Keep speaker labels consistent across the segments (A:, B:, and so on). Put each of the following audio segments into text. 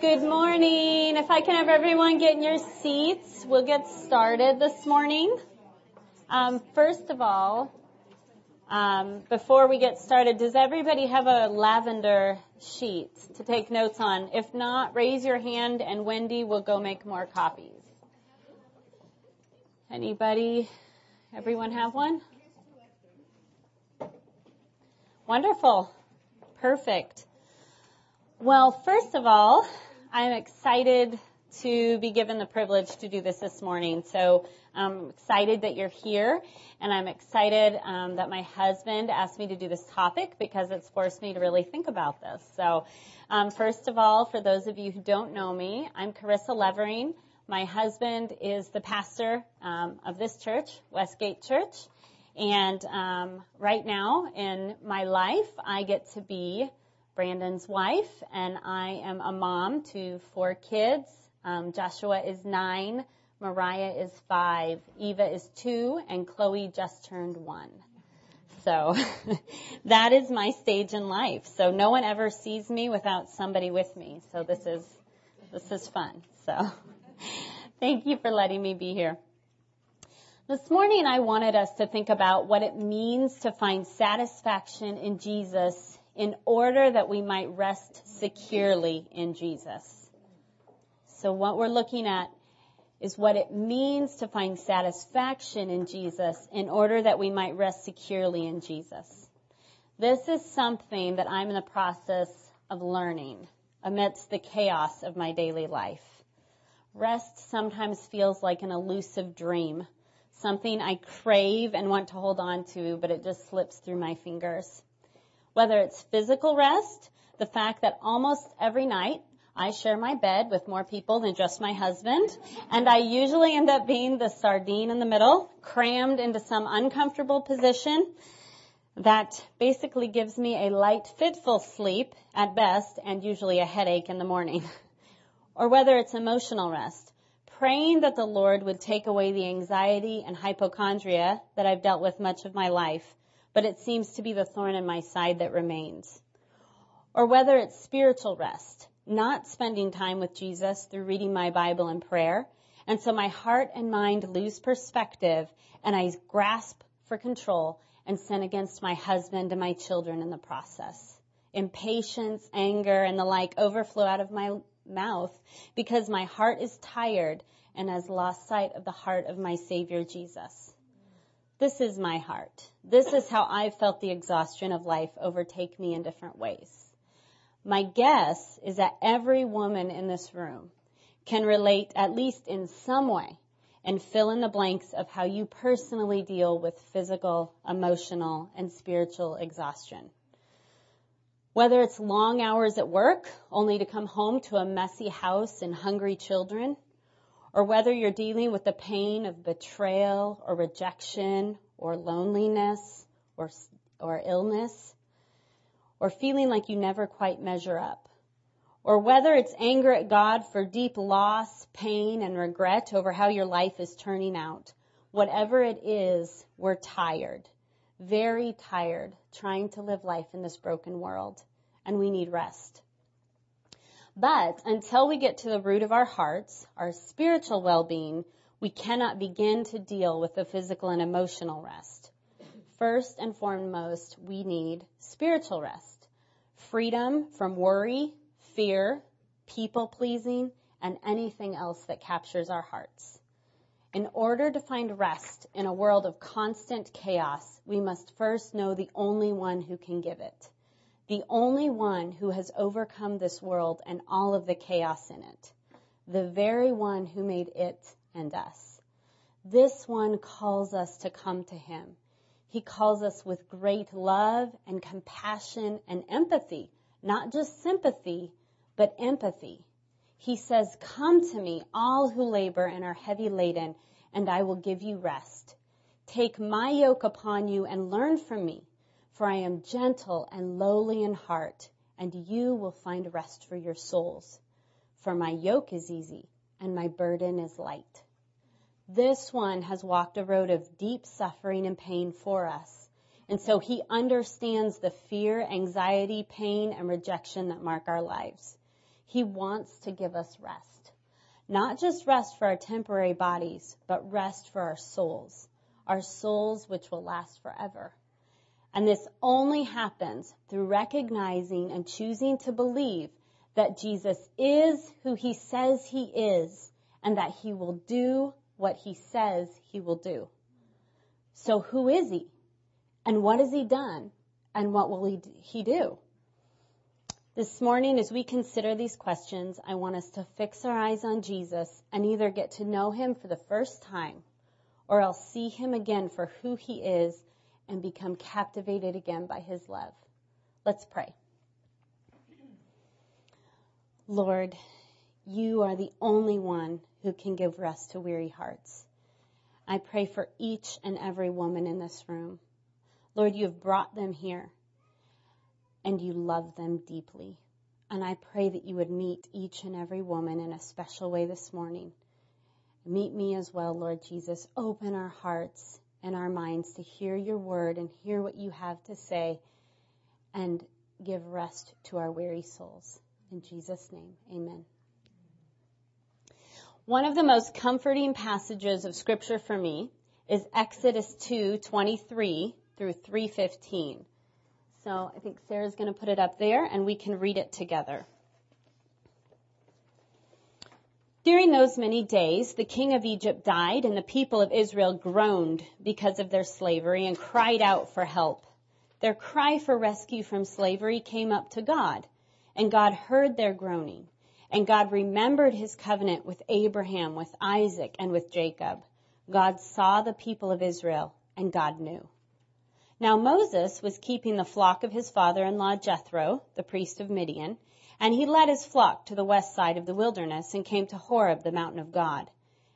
A: Good morning. If I can have everyone get in your seats, we'll get started this morning. Um, first of all, um, before we get started, does everybody have a lavender sheet to take notes on? If not, raise your hand and Wendy will go make more copies. Anybody? Everyone have one? Wonderful. Perfect. Well, first of all, I'm excited to be given the privilege to do this this morning. So I'm excited that you're here, and I'm excited um, that my husband asked me to do this topic because it's forced me to really think about this. So, um, first of all, for those of you who don't know me, I'm Carissa Levering. My husband is the pastor um, of this church, Westgate Church. And um, right now in my life, I get to be Brandon's wife, and I am a mom to four kids. Um, Joshua is nine, Mariah is five, Eva is two, and Chloe just turned one. So that is my stage in life. So no one ever sees me without somebody with me. So this is this is fun. So thank you for letting me be here. This morning I wanted us to think about what it means to find satisfaction in Jesus in order that we might rest securely in Jesus. So what we're looking at is what it means to find satisfaction in Jesus in order that we might rest securely in Jesus. This is something that I'm in the process of learning amidst the chaos of my daily life. Rest sometimes feels like an elusive dream, something I crave and want to hold on to, but it just slips through my fingers. Whether it's physical rest, the fact that almost every night I share my bed with more people than just my husband, and I usually end up being the sardine in the middle, crammed into some uncomfortable position that basically gives me a light, fitful sleep at best and usually a headache in the morning. or whether it's emotional rest, praying that the Lord would take away the anxiety and hypochondria that I've dealt with much of my life but it seems to be the thorn in my side that remains. Or whether it's spiritual rest, not spending time with Jesus through reading my Bible and prayer, and so my heart and mind lose perspective and I grasp for control and sin against my husband and my children in the process. Impatience, anger, and the like overflow out of my mouth because my heart is tired and has lost sight of the heart of my Savior Jesus. This is my heart. This is how I've felt the exhaustion of life overtake me in different ways. My guess is that every woman in this room can relate at least in some way and fill in the blanks of how you personally deal with physical, emotional, and spiritual exhaustion. Whether it's long hours at work only to come home to a messy house and hungry children, or whether you're dealing with the pain of betrayal or rejection or loneliness or, or illness, or feeling like you never quite measure up, or whether it's anger at God for deep loss, pain, and regret over how your life is turning out. Whatever it is, we're tired, very tired, trying to live life in this broken world, and we need rest. But until we get to the root of our hearts, our spiritual well-being, we cannot begin to deal with the physical and emotional rest. First and foremost, we need spiritual rest. Freedom from worry, fear, people pleasing, and anything else that captures our hearts. In order to find rest in a world of constant chaos, we must first know the only one who can give it the only one who has overcome this world and all of the chaos in it, the very one who made it and us. This one calls us to come to him. He calls us with great love and compassion and empathy, not just sympathy, but empathy. He says, come to me, all who labor and are heavy laden, and I will give you rest. Take my yoke upon you and learn from me for I am gentle and lowly in heart, and you will find rest for your souls. For my yoke is easy and my burden is light. This one has walked a road of deep suffering and pain for us. And so he understands the fear, anxiety, pain, and rejection that mark our lives. He wants to give us rest. Not just rest for our temporary bodies, but rest for our souls. Our souls which will last forever. And this only happens through recognizing and choosing to believe that Jesus is who he says he is and that he will do what he says he will do. So who is he? And what has he done? And what will he, do? This morning, as we consider these questions, I want us to fix our eyes on Jesus and either get to know him for the first time or else see him again for who he is and become captivated again by his love. Let's pray. Lord, you are the only one who can give rest to weary hearts. I pray for each and every woman in this room. Lord, you have brought them here and you love them deeply. And I pray that you would meet each and every woman in a special way this morning. Meet me as well, Lord Jesus. Open our hearts and our minds to hear your word and hear what you have to say and give rest to our weary souls. In Jesus' name, amen. One of the most comforting passages of scripture for me is Exodus 2:23 through 3:15. So I think Sarah's going to put it up there and we can read it together. During those many days, the king of Egypt died and the people of Israel groaned because of their slavery and cried out for help. Their cry for rescue from slavery came up to God and God heard their groaning and God remembered his covenant with Abraham, with Isaac, and with Jacob. God saw the people of Israel and God knew. Now Moses was keeping the flock of his father-in-law Jethro, the priest of Midian, and he led his flock to the west side of the wilderness and came to Horeb, the mountain of God.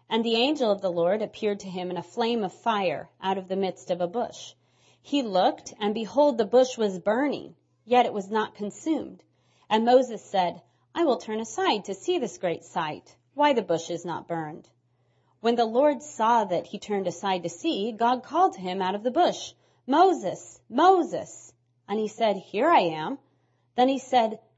A: And the angel of the Lord appeared to him in a flame of fire out of the midst of a bush. He looked, and behold, the bush was burning, yet it was not consumed. And Moses said, I will turn aside to see this great sight, why the bush is not burned. When the Lord saw that he turned aside to see, God called to him out of the bush, Moses, Moses. And he said, Here I am. Then he said,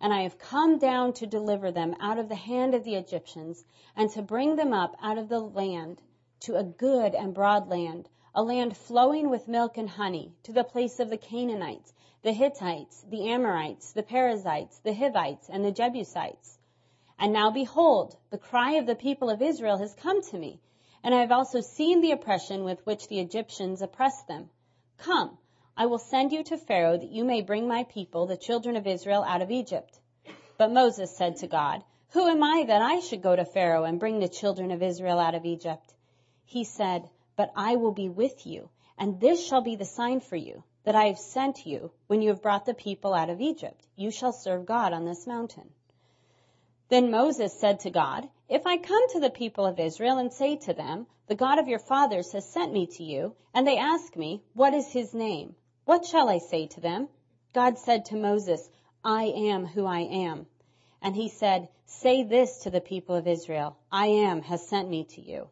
A: and I have come down to deliver them out of the hand of the Egyptians, and to bring them up out of the land to a good and broad land, a land flowing with milk and honey, to the place of the Canaanites, the Hittites, the Amorites, the Perizzites, the Hivites, and the Jebusites. And now behold, the cry of the people of Israel has come to me, and I have also seen the oppression with which the Egyptians oppress them. Come, I will send you to Pharaoh that you may bring my people, the children of Israel, out of Egypt. But Moses said to God, Who am I that I should go to Pharaoh and bring the children of Israel out of Egypt? He said, But I will be with you, and this shall be the sign for you, that I have sent you when you have brought the people out of Egypt. You shall serve God on this mountain. Then Moses said to God, If I come to the people of Israel and say to them, The God of your fathers has sent me to you, and they ask me, What is his name? What shall I say to them? God said to Moses, I am who I am. And he said, Say this to the people of Israel, I am has sent me to you.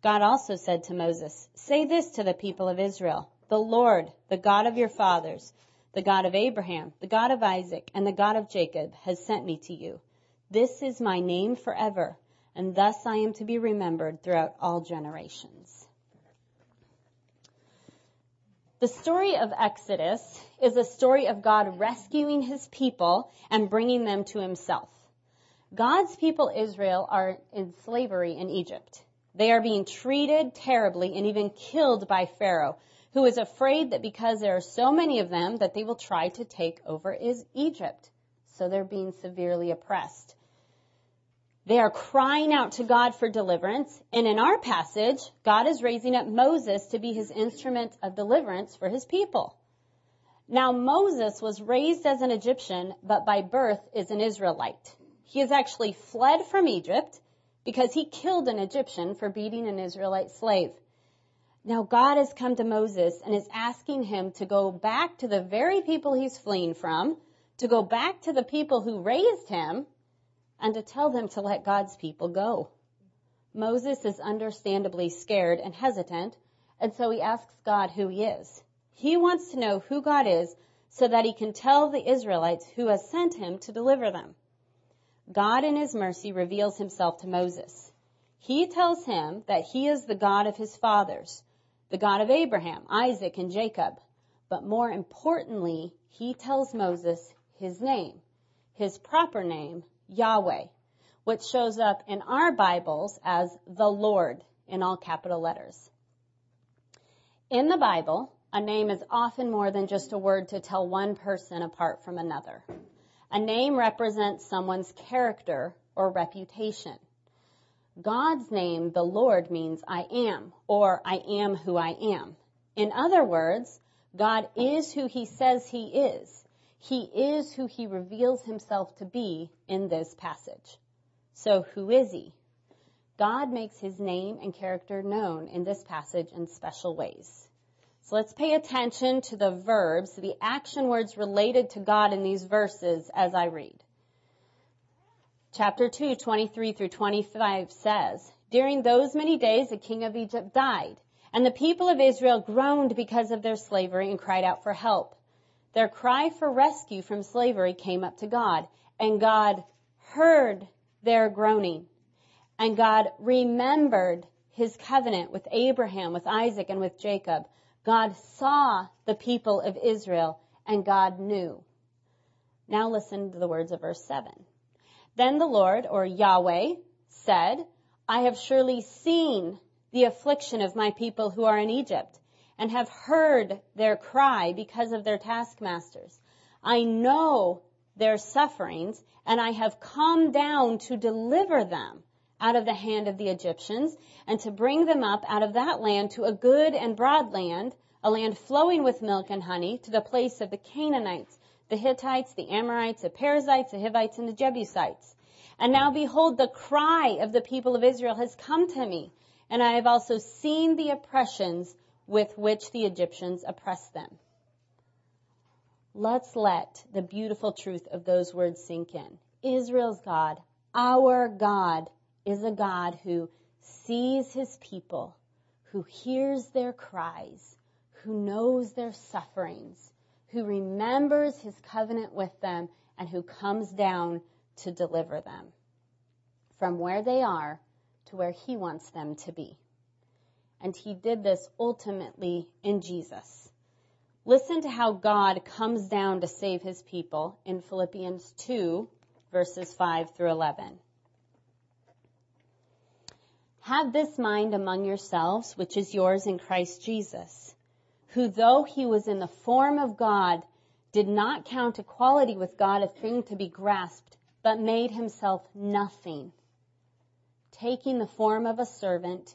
A: God also said to Moses, Say this to the people of Israel, The Lord, the God of your fathers, the God of Abraham, the God of Isaac, and the God of Jacob has sent me to you. This is my name forever, and thus I am to be remembered throughout all generations. The story of Exodus is a story of God rescuing his people and bringing them to himself. God's people Israel are in slavery in Egypt. They are being treated terribly and even killed by Pharaoh, who is afraid that because there are so many of them that they will try to take over is Egypt. So they're being severely oppressed. They are crying out to God for deliverance. And in our passage, God is raising up Moses to be his instrument of deliverance for his people. Now Moses was raised as an Egyptian, but by birth is an Israelite. He has actually fled from Egypt because he killed an Egyptian for beating an Israelite slave. Now God has come to Moses and is asking him to go back to the very people he's fleeing from, to go back to the people who raised him, and to tell them to let God's people go. Moses is understandably scared and hesitant, and so he asks God who he is. He wants to know who God is so that he can tell the Israelites who has sent him to deliver them. God in his mercy reveals himself to Moses. He tells him that he is the God of his fathers, the God of Abraham, Isaac, and Jacob. But more importantly, he tells Moses his name, his proper name, Yahweh, which shows up in our Bibles as the Lord in all capital letters. In the Bible, a name is often more than just a word to tell one person apart from another. A name represents someone's character or reputation. God's name, the Lord, means I am, or I am who I am. In other words, God is who he says he is. He is who he reveals himself to be in this passage. So who is he? God makes his name and character known in this passage in special ways. So let's pay attention to the verbs, the action words related to God in these verses as I read. Chapter 2, 23 through 25 says, During those many days the king of Egypt died, and the people of Israel groaned because of their slavery and cried out for help. Their cry for rescue from slavery came up to God, and God heard their groaning. And God remembered his covenant with Abraham, with Isaac, and with Jacob. God saw the people of Israel and God knew. Now listen to the words of verse 7. Then the Lord, or Yahweh, said, I have surely seen the affliction of my people who are in Egypt and have heard their cry because of their taskmasters. I know their sufferings and I have come down to deliver them out of the hand of the Egyptians and to bring them up out of that land to a good and broad land, a land flowing with milk and honey, to the place of the Canaanites, the Hittites, the Amorites, the Perizzites, the Hivites, and the Jebusites. And now behold, the cry of the people of Israel has come to me, and I have also seen the oppressions with which the Egyptians oppressed them. Let's let the beautiful truth of those words sink in. Israel's God, our God, is a God who sees his people, who hears their cries, who knows their sufferings, who remembers his covenant with them, and who comes down to deliver them from where they are to where he wants them to be. And he did this ultimately in Jesus. Listen to how God comes down to save his people in Philippians 2 verses 5 through 11. Have this mind among yourselves, which is yours in Christ Jesus, who though he was in the form of God, did not count equality with God a thing to be grasped, but made himself nothing, taking the form of a servant,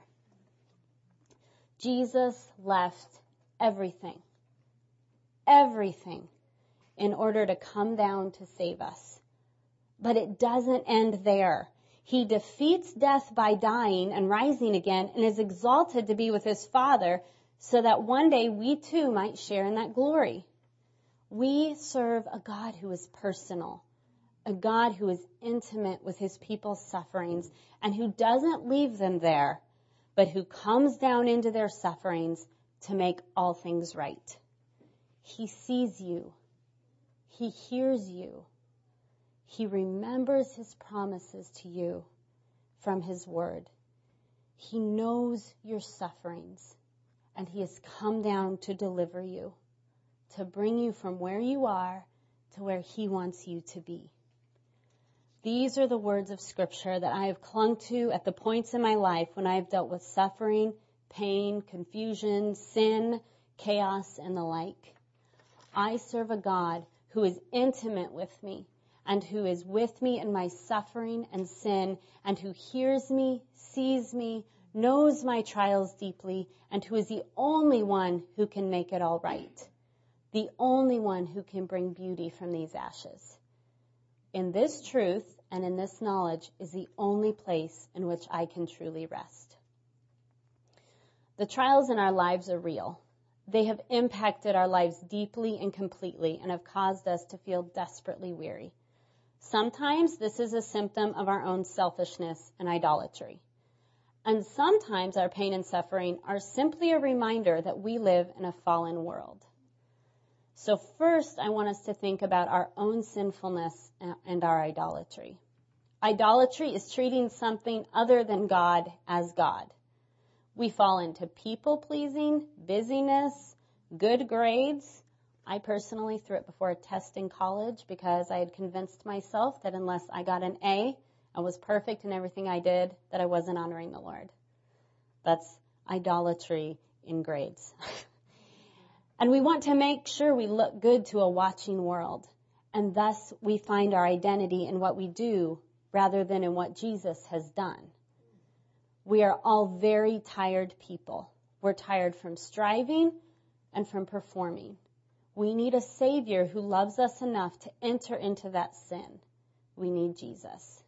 A: Jesus left everything, everything in order to come down to save us. But it doesn't end there. He defeats death by dying and rising again and is exalted to be with his Father so that one day we too might share in that glory. We serve a God who is personal, a God who is intimate with his people's sufferings and who doesn't leave them there, but who comes down into their sufferings to make all things right. He sees you. He hears you. He remembers his promises to you from his word. He knows your sufferings and he has come down to deliver you, to bring you from where you are to where he wants you to be. These are the words of scripture that I have clung to at the points in my life when I have dealt with suffering, pain, confusion, sin, chaos, and the like. I serve a God who is intimate with me and who is with me in my suffering and sin and who hears me, sees me, knows my trials deeply, and who is the only one who can make it all right. The only one who can bring beauty from these ashes. In this truth and in this knowledge is the only place in which I can truly rest. The trials in our lives are real. They have impacted our lives deeply and completely and have caused us to feel desperately weary. Sometimes this is a symptom of our own selfishness and idolatry. And sometimes our pain and suffering are simply a reminder that we live in a fallen world. So first, I want us to think about our own sinfulness and our idolatry. Idolatry is treating something other than God as God. We fall into people pleasing, busyness, good grades. I personally threw it before a test in college because I had convinced myself that unless I got an A and was perfect in everything I did, that I wasn't honoring the Lord. That's idolatry in grades. and we want to make sure we look good to a watching world. And thus we find our identity in what we do rather than in what Jesus has done. We are all very tired people. We're tired from striving and from performing. We need a Savior who loves us enough to enter into that sin. We need Jesus.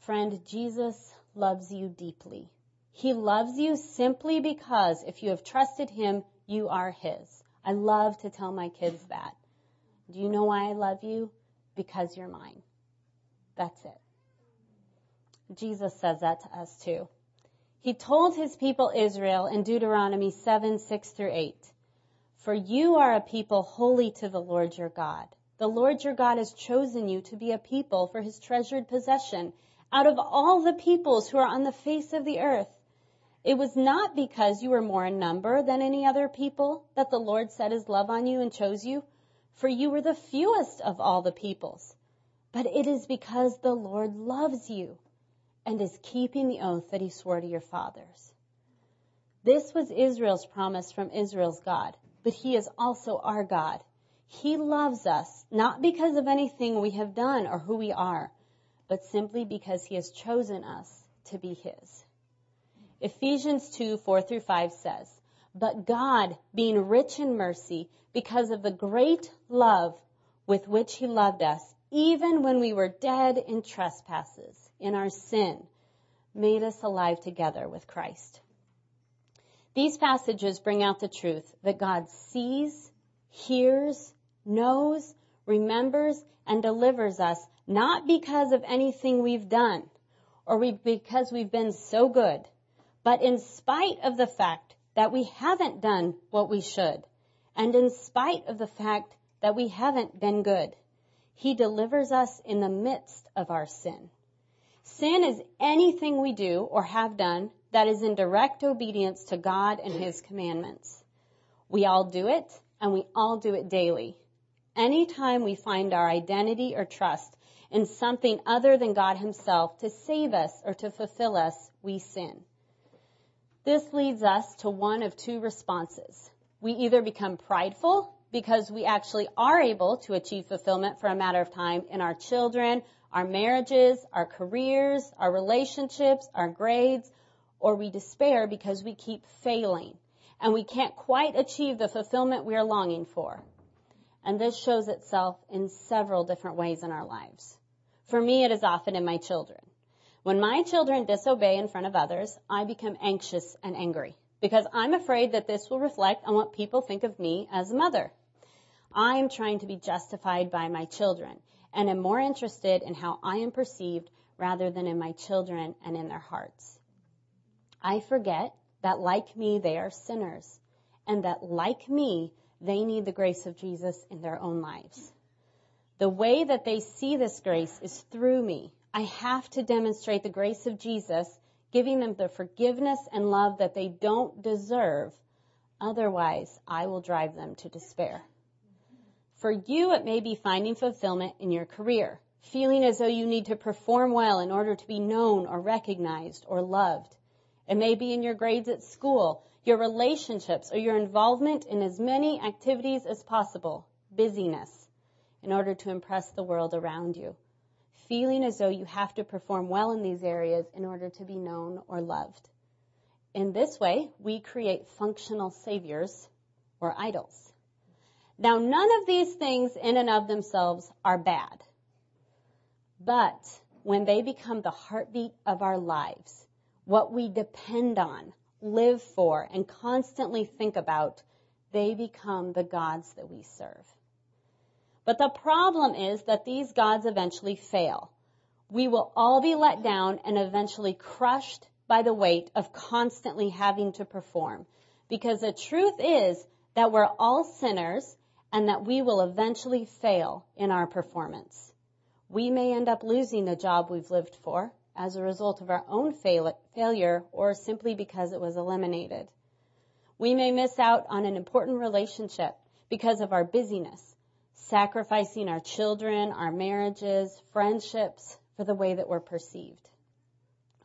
A: Friend, Jesus loves you deeply. He loves you simply because if you have trusted Him, you are His. I love to tell my kids that. Do you know why I love you? Because you're mine. That's it. Jesus says that to us too. He told his people Israel in Deuteronomy 7, 6 through 8, For you are a people holy to the Lord your God. The Lord your God has chosen you to be a people for his treasured possession out of all the peoples who are on the face of the earth. It was not because you were more in number than any other people that the Lord set his love on you and chose you, for you were the fewest of all the peoples. But it is because the Lord loves you and is keeping the oath that he swore to your fathers. This was Israel's promise from Israel's God, but he is also our God. He loves us not because of anything we have done or who we are, but simply because he has chosen us to be his. Ephesians 2, 4 through 5 says, But God, being rich in mercy, because of the great love with which he loved us, even when we were dead in trespasses, in our sin, made us alive together with Christ. These passages bring out the truth that God sees, hears, knows, remembers, and delivers us not because of anything we've done or we, because we've been so good, but in spite of the fact that we haven't done what we should, and in spite of the fact that we haven't been good, He delivers us in the midst of our sin. Sin is anything we do or have done that is in direct obedience to God and His commandments. We all do it, and we all do it daily. Anytime we find our identity or trust in something other than God himself to save us or to fulfill us, we sin. This leads us to one of two responses. We either become prideful because we actually are able to achieve fulfillment for a matter of time in our children, our marriages, our careers, our relationships, our grades, or we despair because we keep failing and we can't quite achieve the fulfillment we are longing for. And this shows itself in several different ways in our lives. For me, it is often in my children. When my children disobey in front of others, I become anxious and angry because I'm afraid that this will reflect on what people think of me as a mother. I'm trying to be justified by my children and am more interested in how I am perceived rather than in my children and in their hearts. I forget that like me, they are sinners and that like me, they need the grace of Jesus in their own lives. The way that they see this grace is through me. I have to demonstrate the grace of Jesus, giving them the forgiveness and love that they don't deserve. Otherwise, I will drive them to despair. For you, it may be finding fulfillment in your career. feeling as though you need to perform well in order to be known or recognized or loved. It may be in your grades at school, your relationships, or your involvement in as many activities as possible, busyness, in order to impress the world around you. Feeling as though you have to perform well in these areas in order to be known or loved. In this way, we create functional saviors or idols. Now, none of these things in and of themselves are bad. But when they become the heartbeat of our lives, what we depend on, live for, and constantly think about, they become the gods that we serve. But the problem is that these gods eventually fail. We will all be let down and eventually crushed by the weight of constantly having to perform. Because the truth is that we're all sinners and that we will eventually fail in our performance. We may end up losing the job we've lived for as a result of our own fail- failure or simply because it was eliminated. We may miss out on an important relationship because of our busyness, sacrificing our children, our marriages, friendships for the way that we're perceived.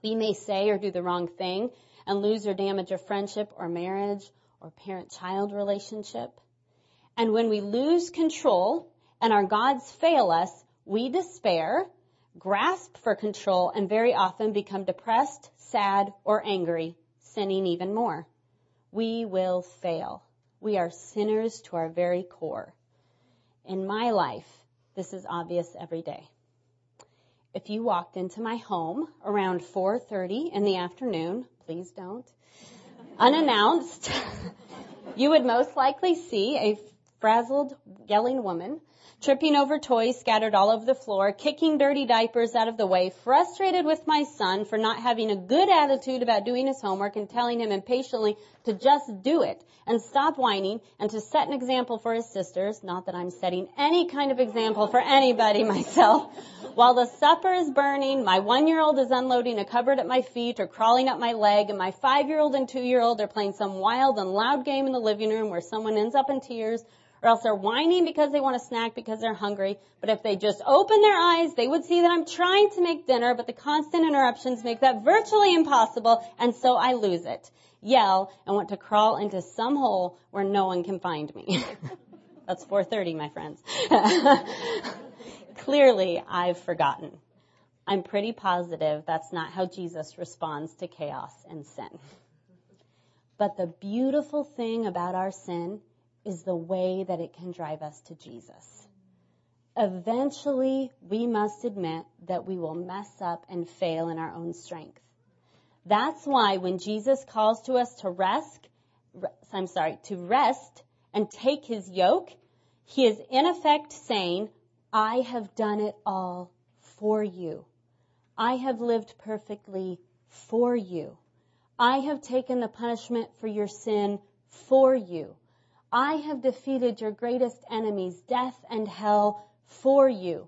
A: We may say or do the wrong thing and lose or damage a friendship or marriage or parent-child relationship. And when we lose control and our gods fail us, we despair, grasp for control, and very often become depressed, sad, or angry, sinning even more. We will fail. We are sinners to our very core. In my life, this is obvious every day. If you walked into my home around 4.30 in the afternoon, please don't, unannounced, you would most likely see a frazzled, yelling woman tripping over toys scattered all over the floor, kicking dirty diapers out of the way, frustrated with my son for not having a good attitude about doing his homework and telling him impatiently to just do it and stop whining and to set an example for his sisters, not that I'm setting any kind of example for anybody myself. While the supper is burning, my one-year-old is unloading a cupboard at my feet or crawling up my leg and my five-year-old and two-year-old are playing some wild and loud game in the living room where someone ends up in tears or else they're whining because they want a snack because they're hungry. But if they just open their eyes, they would see that I'm trying to make dinner, but the constant interruptions make that virtually impossible, and so I lose it. Yell and want to crawl into some hole where no one can find me. That's 4.30, my friends. Clearly, I've forgotten. I'm pretty positive that's not how Jesus responds to chaos and sin. But the beautiful thing about our sin is the way that it can drive us to Jesus. Eventually, we must admit that we will mess up and fail in our own strength. That's why when Jesus calls to us to rest, I'm sorry, to rest and take his yoke, he is in effect saying, I have done it all for you. I have lived perfectly for you. I have taken the punishment for your sin for you. I have defeated your greatest enemies, death and hell, for you.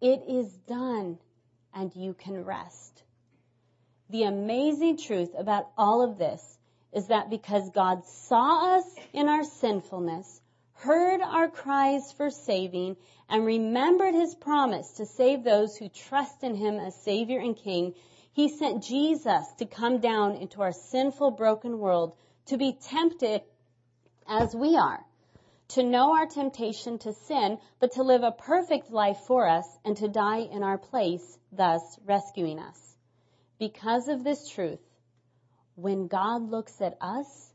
A: It is done, and you can rest. The amazing truth about all of this is that because God saw us in our sinfulness, heard our cries for saving, and remembered his promise to save those who trust in him as Savior and King, he sent Jesus to come down into our sinful, broken world to be tempted as we are, to know our temptation to sin, but to live a perfect life for us and to die in our place, thus rescuing us. Because of this truth, when God looks at us,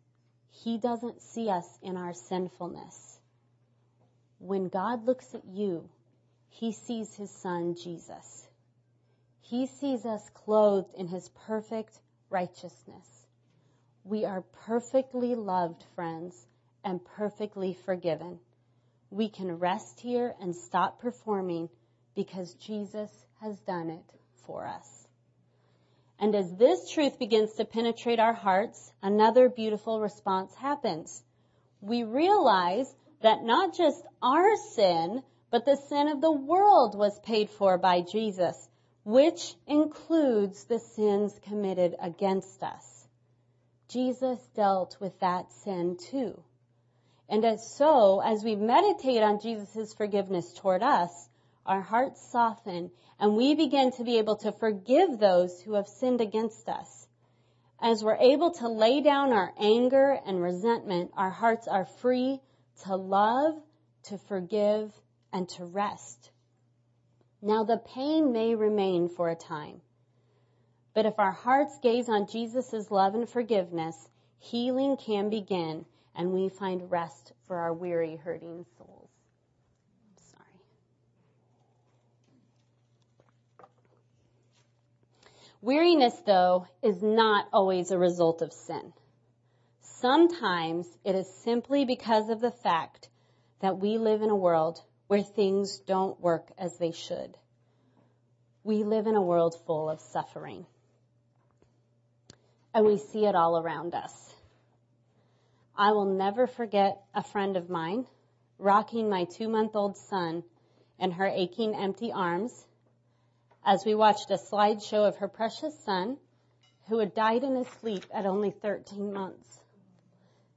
A: He doesn't see us in our sinfulness. When God looks at you, He sees His Son, Jesus. He sees us clothed in His perfect righteousness. We are perfectly loved, friends, and perfectly forgiven. We can rest here and stop performing because Jesus has done it for us. And as this truth begins to penetrate our hearts, another beautiful response happens. We realize that not just our sin, but the sin of the world was paid for by Jesus, which includes the sins committed against us. Jesus dealt with that sin too. And as so, as we meditate on Jesus' forgiveness toward us, our hearts soften, and we begin to be able to forgive those who have sinned against us. As we're able to lay down our anger and resentment, our hearts are free to love, to forgive, and to rest. Now the pain may remain for a time, but if our hearts gaze on Jesus' love and forgiveness, healing can begin and we find rest for our weary, hurting souls. Sorry. Weariness, though, is not always a result of sin. Sometimes it is simply because of the fact that we live in a world where things don't work as they should. We live in a world full of suffering. And we see it all around us. I will never forget a friend of mine rocking my two month old son in her aching empty arms as we watched a slideshow of her precious son who had died in his sleep at only 13 months.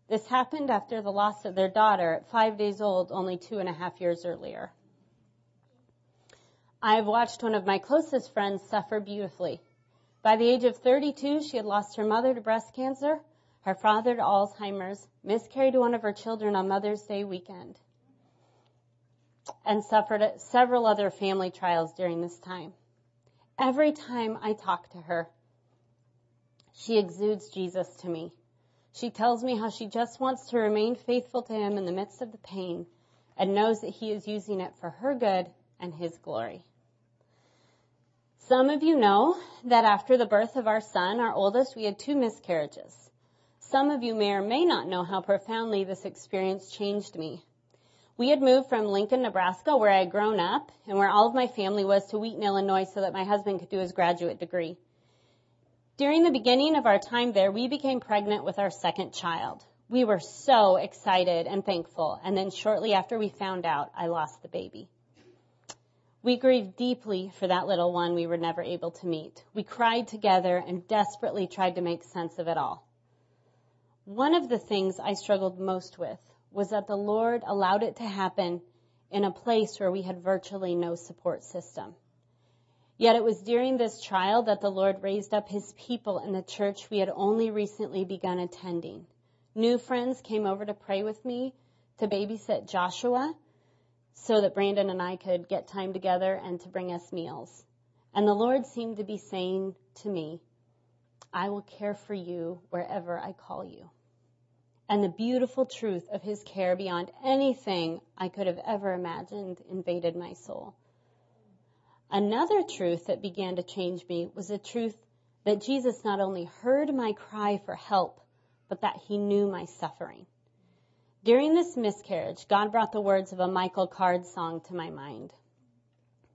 A: This happened after the loss of their daughter at five days old only two and a half years earlier. I have watched one of my closest friends suffer beautifully. By the age of 32, she had lost her mother to breast cancer her father to Alzheimer's, miscarried one of her children on Mother's Day weekend, and suffered several other family trials during this time. Every time I talk to her, she exudes Jesus to me. She tells me how she just wants to remain faithful to him in the midst of the pain and knows that he is using it for her good and his glory. Some of you know that after the birth of our son, our oldest, we had two miscarriages. Some of you may or may not know how profoundly this experience changed me. We had moved from Lincoln, Nebraska, where I had grown up and where all of my family was, to Wheaton, Illinois, so that my husband could do his graduate degree. During the beginning of our time there, we became pregnant with our second child. We were so excited and thankful, and then shortly after we found out, I lost the baby. We grieved deeply for that little one we were never able to meet. We cried together and desperately tried to make sense of it all. One of the things I struggled most with was that the Lord allowed it to happen in a place where we had virtually no support system. Yet it was during this trial that the Lord raised up his people in the church we had only recently begun attending. New friends came over to pray with me to babysit Joshua so that Brandon and I could get time together and to bring us meals. And the Lord seemed to be saying to me, I will care for you wherever I call you and the beautiful truth of his care beyond anything I could have ever imagined invaded my soul. Another truth that began to change me was the truth that Jesus not only heard my cry for help, but that he knew my suffering. During this miscarriage, God brought the words of a Michael Card song to my mind.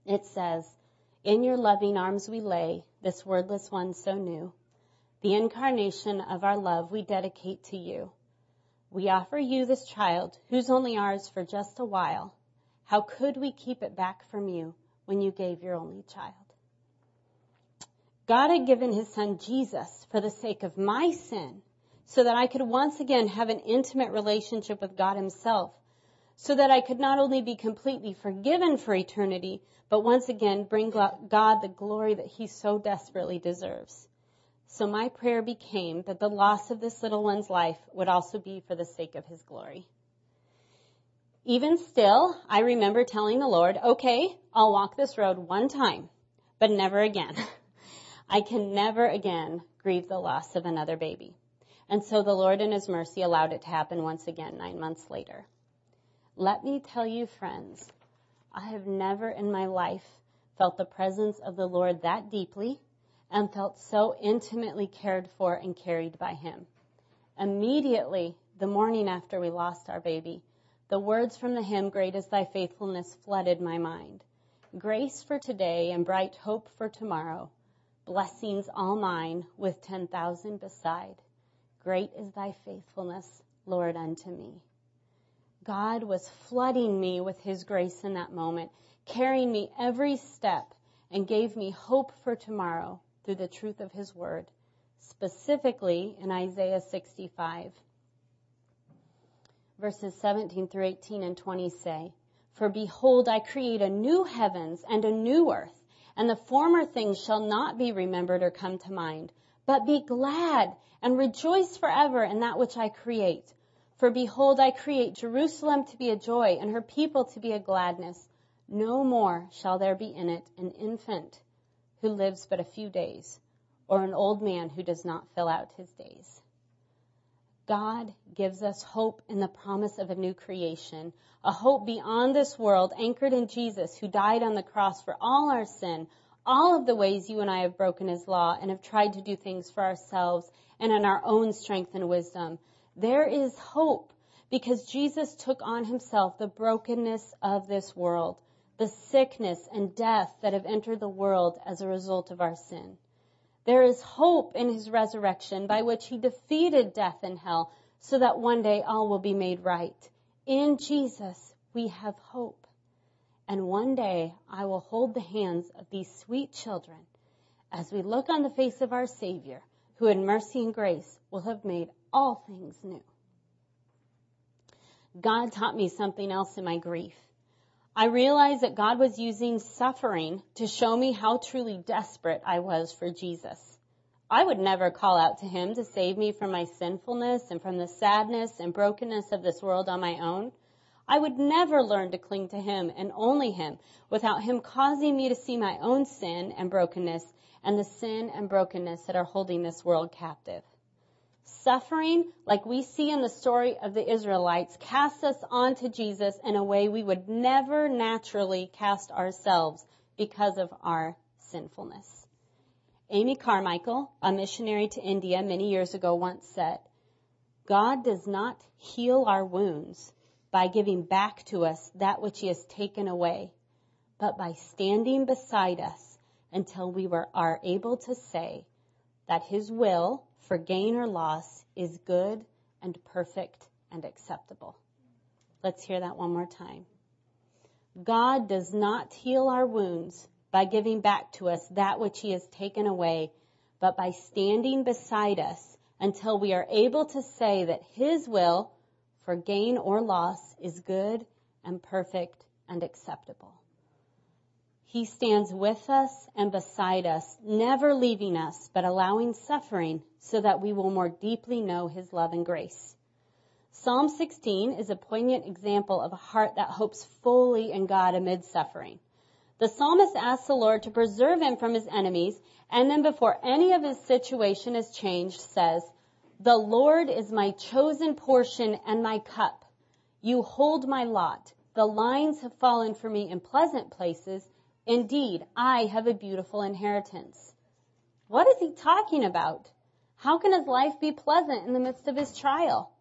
A: It says, In your loving arms we lay, this wordless one so new. The incarnation of our love we dedicate to you. We offer you this child, who's only ours for just a while. How could we keep it back from you when you gave your only child? God had given his son Jesus for the sake of my sin so that I could once again have an intimate relationship with God himself so that I could not only be completely forgiven for eternity, but once again bring God the glory that he so desperately deserves. So my prayer became that the loss of this little one's life would also be for the sake of his glory. Even still, I remember telling the Lord, okay, I'll walk this road one time, but never again. I can never again grieve the loss of another baby. And so the Lord in His mercy allowed it to happen once again nine months later. Let me tell you friends, I have never in my life felt the presence of the Lord that deeply and felt so intimately cared for and carried by him. Immediately, the morning after we lost our baby, the words from the hymn, Great is Thy Faithfulness, flooded my mind. Grace for today and bright hope for tomorrow. Blessings all mine with 10,000 beside. Great is Thy faithfulness, Lord, unto me. God was flooding me with His grace in that moment, carrying me every step and gave me hope for tomorrow through the truth of his word, specifically in Isaiah 65. Verses 17 through 18 and 20 say, For behold, I create a new heavens and a new earth, and the former things shall not be remembered or come to mind. But be glad and rejoice forever in that which I create. For behold, I create Jerusalem to be a joy and her people to be a gladness. No more shall there be in it an infant who lives but a few days, or an old man who does not fill out his days. God gives us hope in the promise of a new creation, a hope beyond this world anchored in Jesus who died on the cross for all our sin, all of the ways you and I have broken his law and have tried to do things for ourselves and in our own strength and wisdom. There is hope because Jesus took on himself the brokenness of this world, the sickness and death that have entered the world as a result of our sin. There is hope in his resurrection by which he defeated death and hell so that one day all will be made right. In Jesus, we have hope. And one day I will hold the hands of these sweet children as we look on the face of our Savior, who in mercy and grace will have made all things new. God taught me something else in my grief. I realized that God was using suffering to show me how truly desperate I was for Jesus. I would never call out to Him to save me from my sinfulness and from the sadness and brokenness of this world on my own. I would never learn to cling to Him and only Him without Him causing me to see my own sin and brokenness and the sin and brokenness that are holding this world captive. Suffering, like we see in the story of the Israelites, casts us onto Jesus in a way we would never naturally cast ourselves because of our sinfulness. Amy Carmichael, a missionary to India many years ago, once said, God does not heal our wounds by giving back to us that which he has taken away, but by standing beside us until we were, are able to say that his will for gain or loss is good and perfect and acceptable. Let's hear that one more time. God does not heal our wounds by giving back to us that which he has taken away, but by standing beside us until we are able to say that his will for gain or loss is good and perfect and acceptable. He stands with us and beside us, never leaving us, but allowing suffering so that we will more deeply know His love and grace. Psalm 16 is a poignant example of a heart that hopes fully in God amid suffering. The psalmist asks the Lord to preserve him from his enemies, and then before any of his situation is changed, says, The Lord is my chosen portion and my cup. You hold my lot. The lines have fallen for me in pleasant places. Indeed, I have a beautiful inheritance. What is he talking about? How can his life be pleasant in the midst of his trial?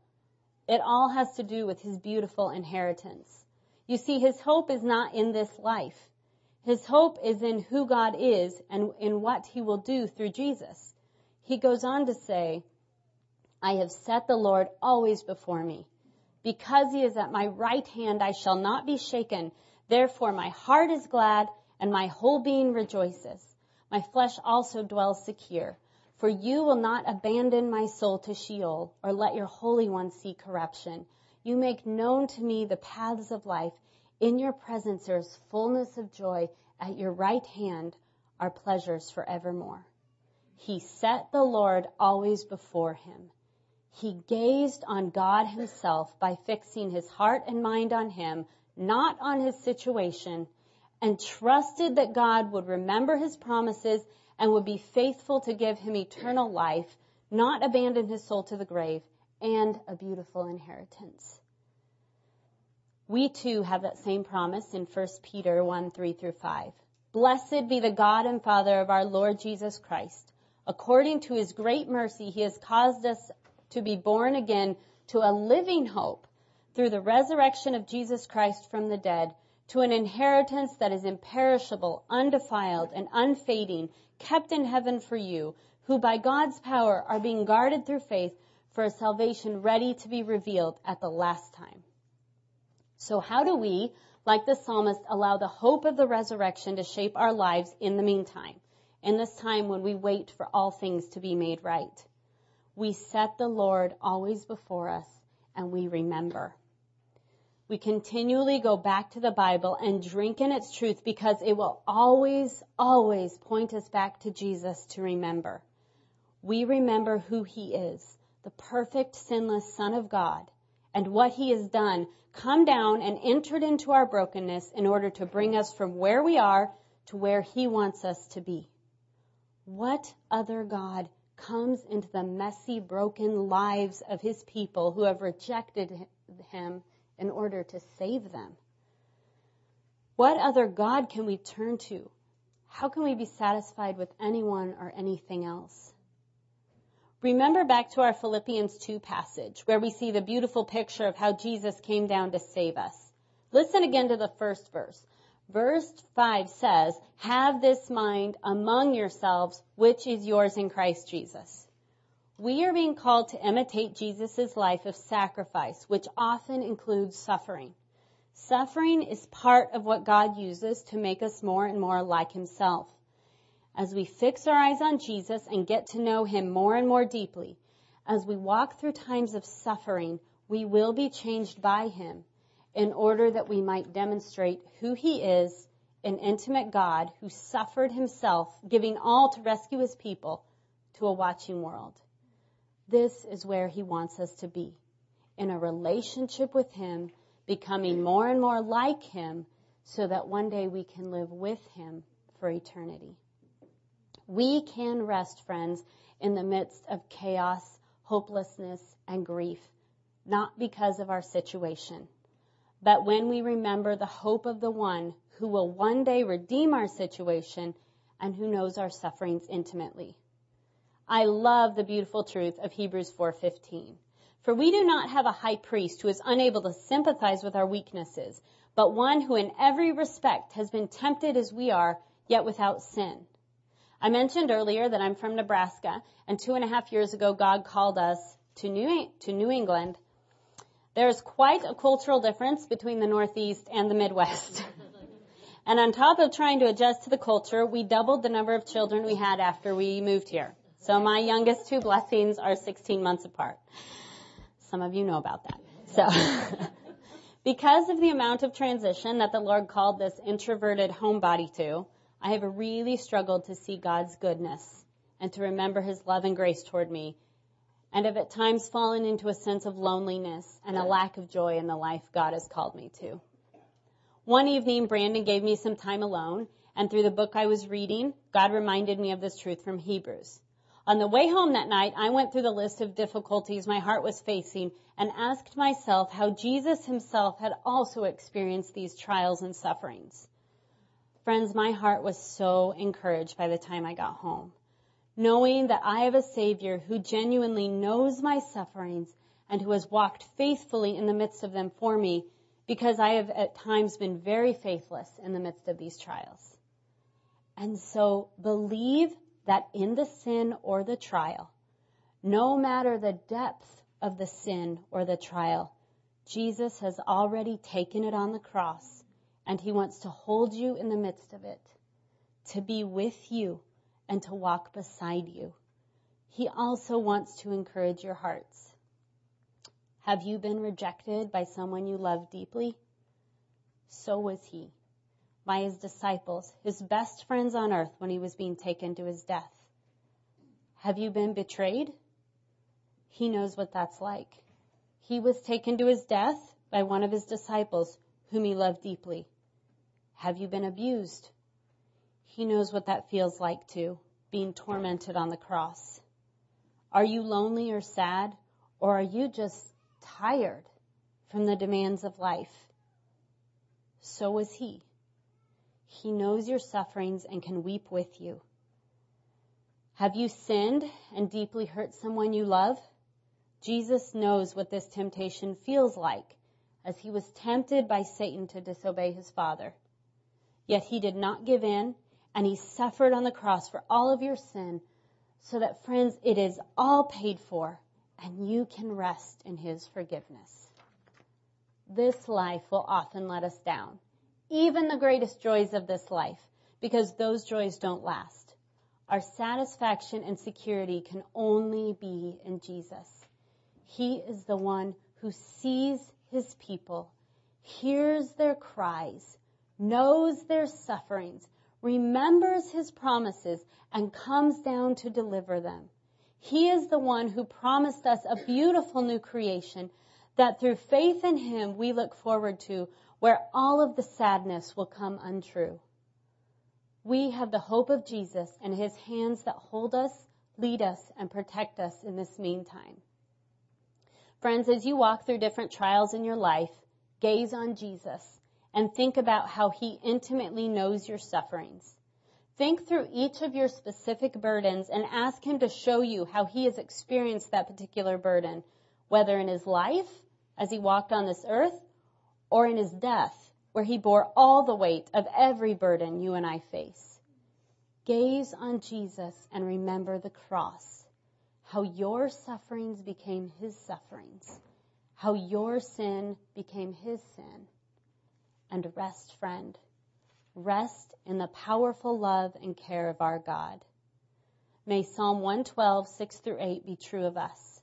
A: It all has to do with his beautiful inheritance. You see, his hope is not in this life. His hope is in who God is and in what he will do through Jesus. He goes on to say, I have set the Lord always before me. Because he is at my right hand, I shall not be shaken. Therefore my heart is glad and my whole being rejoices. My flesh also dwells secure. For you will not abandon my soul to Sheol or let your Holy One see corruption. You make known to me the paths of life. In your presence there is fullness of joy. At your right hand are pleasures forevermore. He set the Lord always before him. He gazed on God himself by fixing his heart and mind on him, not on his situation, and trusted that God would remember his promises and would be faithful to give him eternal life, not abandon his soul to the grave, and a beautiful inheritance. We too have that same promise in 1 Peter 1, 3 through 5. Blessed be the God and Father of our Lord Jesus Christ. According to his great mercy, he has caused us to be born again to a living hope through the resurrection of Jesus Christ from the dead to an inheritance that is imperishable, undefiled, and unfading, kept in heaven for you, who by God's power are being guarded through faith for a salvation ready to be revealed at the last time. So how do we, like the psalmist, allow the hope of the resurrection to shape our lives in the meantime, in this time when we wait for all things to be made right? We set the Lord always before us and we remember. We continually go back to the Bible and drink in its truth because it will always, always point us back to Jesus to remember. We remember who He is, the perfect, sinless Son of God, and what He has done, come down and entered into our brokenness in order to bring us from where we are to where He wants us to be. What other God comes into the messy, broken lives of His people who have rejected Him in order to save them. What other God can we turn to? How can we be satisfied with anyone or anything else? Remember back to our Philippians 2 passage where we see the beautiful picture of how Jesus came down to save us. Listen again to the first verse. Verse 5 says, have this mind among yourselves, which is yours in Christ Jesus. We are being called to imitate Jesus' life of sacrifice, which often includes suffering. Suffering is part of what God uses to make us more and more like Himself. As we fix our eyes on Jesus and get to know Him more and more deeply, as we walk through times of suffering, we will be changed by Him in order that we might demonstrate who He is, an intimate God who suffered Himself, giving all to rescue His people to a watching world. This is where He wants us to be. In a relationship with Him, becoming more and more like Him so that one day we can live with Him for eternity. We can rest, friends, in the midst of chaos, hopelessness, and grief, not because of our situation, but when we remember the hope of the one who will one day redeem our situation and who knows our sufferings intimately. I love the beautiful truth of Hebrews 4:15. For we do not have a high priest who is unable to sympathize with our weaknesses, but one who in every respect has been tempted as we are, yet without sin. I mentioned earlier that I'm from Nebraska, and two and a half years ago God called us to New, to New England. There's quite a cultural difference between the Northeast and the Midwest. and on top of trying to adjust to the culture, we doubled the number of children we had after we moved here. So my youngest two blessings are 16 months apart. Some of you know about that. So, because of the amount of transition that the Lord called this introverted homebody to, I have really struggled to see God's goodness and to remember His love and grace toward me, and have at times fallen into a sense of loneliness and a lack of joy in the life God has called me to. One evening, Brandon gave me some time alone, and through the book I was reading, God reminded me of this truth from Hebrews. On the way home that night, I went through the list of difficulties my heart was facing and asked myself how Jesus himself had also experienced these trials and sufferings. Friends, my heart was so encouraged by the time I got home, knowing that I have a Savior who genuinely knows my sufferings and who has walked faithfully in the midst of them for me because I have at times been very faithless in the midst of these trials. And so believe that in the sin or the trial, no matter the depth of the sin or the trial, Jesus has already taken it on the cross and he wants to hold you in the midst of it, to be with you and to walk beside you. He also wants to encourage your hearts. Have you been rejected by someone you love deeply? So was he by his disciples, his best friends on earth when he was being taken to his death. Have you been betrayed? He knows what that's like. He was taken to his death by one of his disciples whom he loved deeply. Have you been abused? He knows what that feels like too, being tormented on the cross. Are you lonely or sad, or are you just tired from the demands of life? So was he. He knows your sufferings and can weep with you. Have you sinned and deeply hurt someone you love? Jesus knows what this temptation feels like as he was tempted by Satan to disobey his father. Yet he did not give in and he suffered on the cross for all of your sin so that friends, it is all paid for and you can rest in his forgiveness. This life will often let us down even the greatest joys of this life, because those joys don't last. Our satisfaction and security can only be in Jesus. He is the one who sees his people. hears their cries, knows their sufferings, remembers his promises, and comes down to deliver them. He is the one who promised us a beautiful new creation that through faith in him we look forward to where all of the sadness will come untrue. We have the hope of Jesus and his hands that hold us, lead us, and protect us in this meantime. Friends, as you walk through different trials in your life, gaze on Jesus and think about how he intimately knows your sufferings. Think through each of your specific burdens and ask him to show you how he has experienced that particular burden, whether in his life as he walked on this earth or in his death where he bore all the weight of every burden you and I face. Gaze on Jesus and remember the cross, how your sufferings became his sufferings, how your sin became his sin. And rest, friend. Rest in the powerful love and care of our God. May Psalm 112, 6 through 8 be true of us.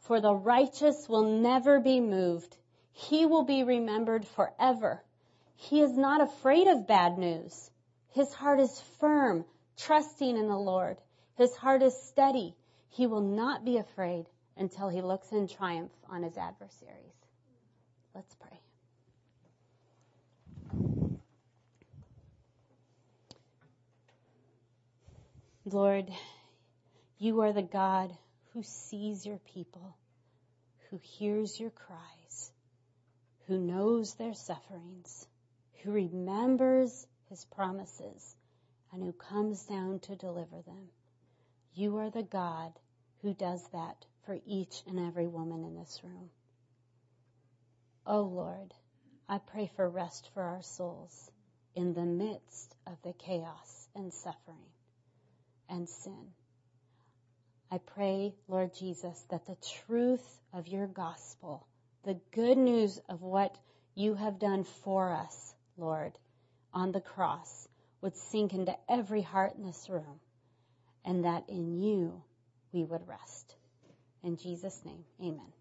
A: For the righteous will never be moved. He will be remembered forever. He is not afraid of bad news. His heart is firm, trusting in the Lord. His heart is steady. He will not be afraid until he looks in triumph on his adversaries. Let's pray. Lord, you are the God who sees your people, who hears your cries, who knows their sufferings who remembers his promises and who comes down to deliver them. You are the God who does that for each and every woman in this room. Oh Lord, I pray for rest for our souls in the midst of the chaos and suffering and sin. I pray, Lord Jesus, that the truth of your gospel, the good news of what you have done for us, Lord, on the cross would sink into every heart in this room and that in you we would rest. In Jesus' name, amen.